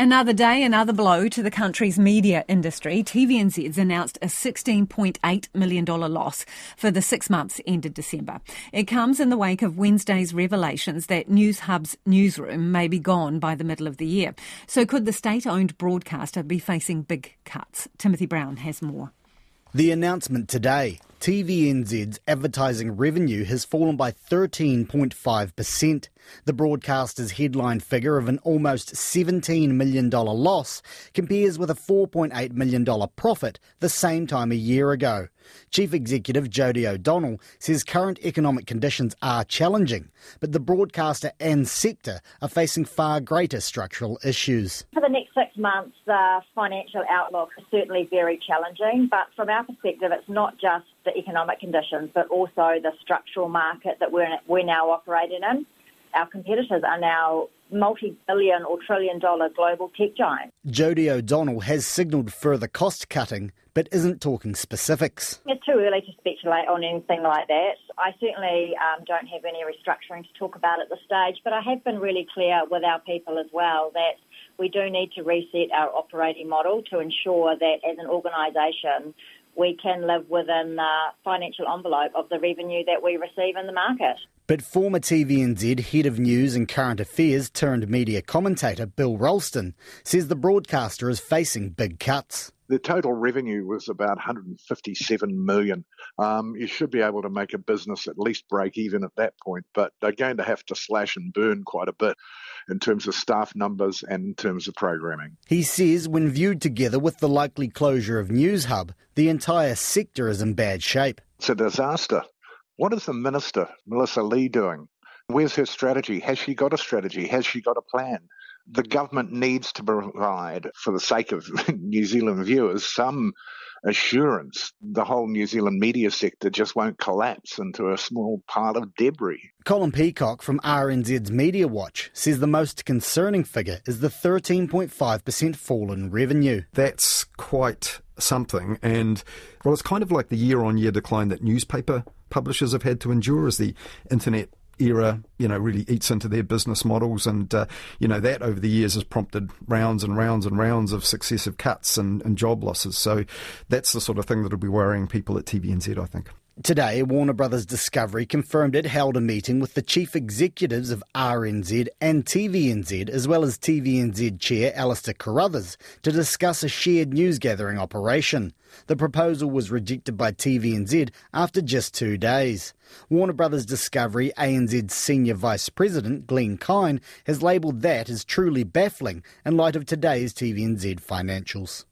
Another day, another blow to the country's media industry. TVNZ's announced a $16.8 million loss for the six months ended December. It comes in the wake of Wednesday's revelations that Newshub's newsroom may be gone by the middle of the year. So could the state-owned broadcaster be facing big cuts? Timothy Brown has more. The announcement today TVNZ's advertising revenue has fallen by 13.5%. The broadcaster's headline figure of an almost $17 million loss compares with a $4.8 million profit the same time a year ago. Chief Executive Jodi O'Donnell says current economic conditions are challenging, but the broadcaster and sector are facing far greater structural issues. For the next six months, the financial outlook is certainly very challenging, but from our perspective, it's not just the economic conditions, but also the structural market that we're, now operating in. Our competitors are now multi-billion or trillion dollar global tech giants. Jodi O'Donnell has signalled further cost cutting, but isn't talking specifics. It's too early to speculate on anything like that. I certainly um, don't have any restructuring to talk about at this stage, but I have been really clear with our people as well that we do need to reset our operating model to ensure that as an organisation we can live within the financial envelope of the revenue that we receive in the market. But former TVNZ head of news and current affairs turned media commentator Bill Ralston says the broadcaster is facing big cuts. The total revenue was about 157 million. Um, you should be able to make a business at least break even at that point, but they're going to have to slash and burn quite a bit in terms of staff numbers and in terms of programming. He says when viewed together with the likely closure of Newshub, the entire sector is in bad shape. It's a disaster. What is the minister, Melissa Lee, doing? Where's her strategy? Has she got a strategy? Has she got a plan? the government needs to provide, for the sake of New Zealand viewers, some assurance the whole New Zealand media sector just won't collapse into a small pile of debris. Colin Peacock from RNZ's Media Watch says the most concerning figure is the 13.5% fall in revenue. That's quite something. And, well, it's kind of like the year on year decline that newspaper publishers have had to endure as the internet era, you know, really eats into their business models. And, uh, you know, that over the years has prompted rounds and rounds and rounds of successive cuts and, and job losses. So that's the sort of thing that'll be worrying people at TVNZ, I think. Today, Warner Brothers Discovery confirmed it held a meeting with the chief executives of RNZ and TVNZ, as well as TVNZ chair Alastair Carruthers, to discuss a shared news gathering operation. The proposal was rejected by TVNZ after just two days. Warner Brothers Discovery ANZ's senior vice president, Glen Kyne, has labelled that as truly baffling in light of today's TVNZ financials.